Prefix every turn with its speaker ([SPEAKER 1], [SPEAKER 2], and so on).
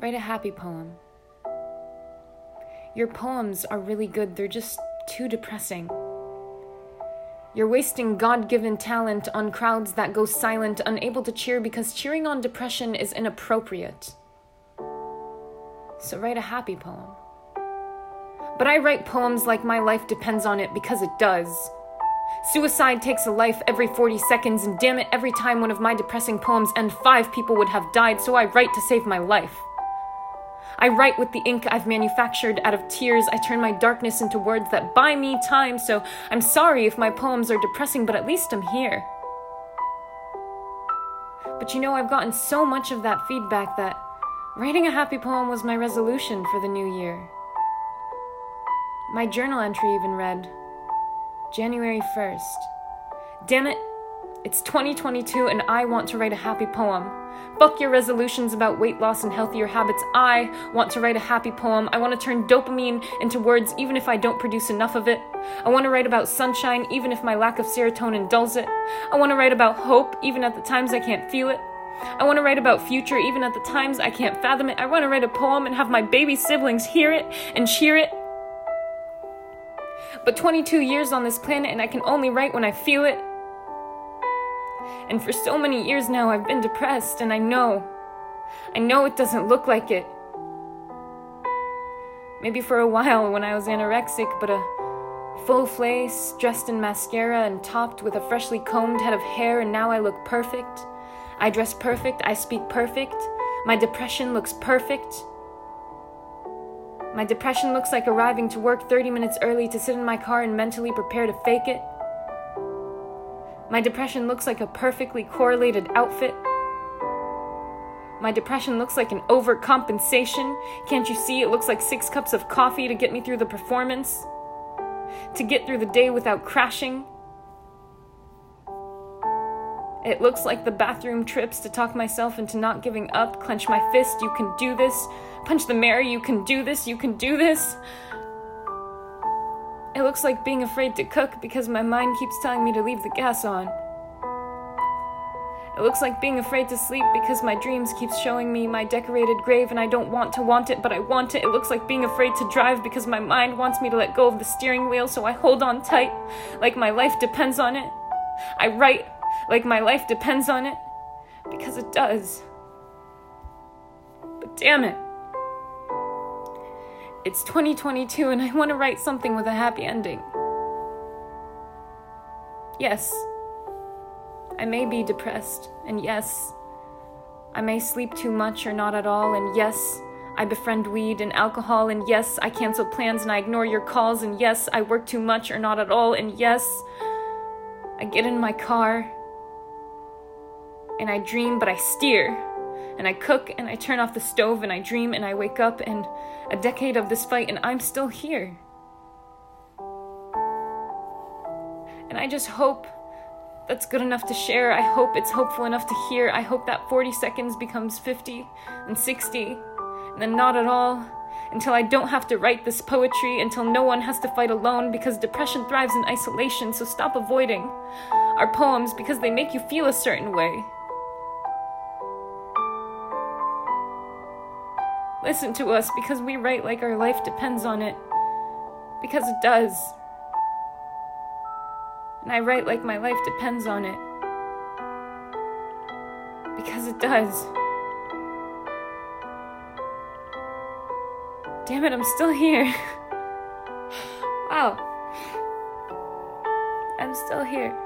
[SPEAKER 1] Write a happy poem. Your poems are really good, they're just too depressing. You're wasting God given talent on crowds that go silent, unable to cheer because cheering on depression is inappropriate. So write a happy poem. But I write poems like my life depends on it because it does. Suicide takes a life every 40 seconds, and damn it, every time one of my depressing poems end, five people would have died, so I write to save my life. I write with the ink I've manufactured out of tears. I turn my darkness into words that buy me time, so I'm sorry if my poems are depressing, but at least I'm here. But you know, I've gotten so much of that feedback that writing a happy poem was my resolution for the new year. My journal entry even read January 1st. Damn it, it's 2022 and I want to write a happy poem. Fuck your resolutions about weight loss and healthier habits. I want to write a happy poem. I want to turn dopamine into words even if I don't produce enough of it. I want to write about sunshine even if my lack of serotonin dulls it. I want to write about hope even at the times I can't feel it. I want to write about future even at the times I can't fathom it. I want to write a poem and have my baby siblings hear it and cheer it. But 22 years on this planet and I can only write when I feel it. And for so many years now, I've been depressed, and I know. I know it doesn't look like it. Maybe for a while when I was anorexic, but a full face, dressed in mascara, and topped with a freshly combed head of hair, and now I look perfect. I dress perfect, I speak perfect. My depression looks perfect. My depression looks like arriving to work 30 minutes early to sit in my car and mentally prepare to fake it. My depression looks like a perfectly correlated outfit. My depression looks like an overcompensation. Can't you see it looks like six cups of coffee to get me through the performance? To get through the day without crashing? It looks like the bathroom trips to talk myself into not giving up. Clench my fist, you can do this. Punch the mirror, you can do this, you can do this. It looks like being afraid to cook because my mind keeps telling me to leave the gas on. It looks like being afraid to sleep because my dreams keep showing me my decorated grave and I don't want to want it, but I want it. It looks like being afraid to drive because my mind wants me to let go of the steering wheel, so I hold on tight like my life depends on it. I write like my life depends on it because it does. But damn it. It's 2022 and I want to write something with a happy ending. Yes, I may be depressed, and yes, I may sleep too much or not at all, and yes, I befriend weed and alcohol, and yes, I cancel plans and I ignore your calls, and yes, I work too much or not at all, and yes, I get in my car and I dream, but I steer and I cook and I turn off the stove and I dream and I wake up and a decade of this fight and I'm still here. And I just hope that's good enough to share. I hope it's hopeful enough to hear. I hope that 40 seconds becomes 50 and 60 and then not at all until I don't have to write this poetry, until no one has to fight alone because depression thrives in isolation, so stop avoiding our poems because they make you feel a certain way. Listen to us because we write like our life depends on it. Because it does. And I write like my life depends on it. Because it does. Damn it, I'm still here. wow. I'm still here.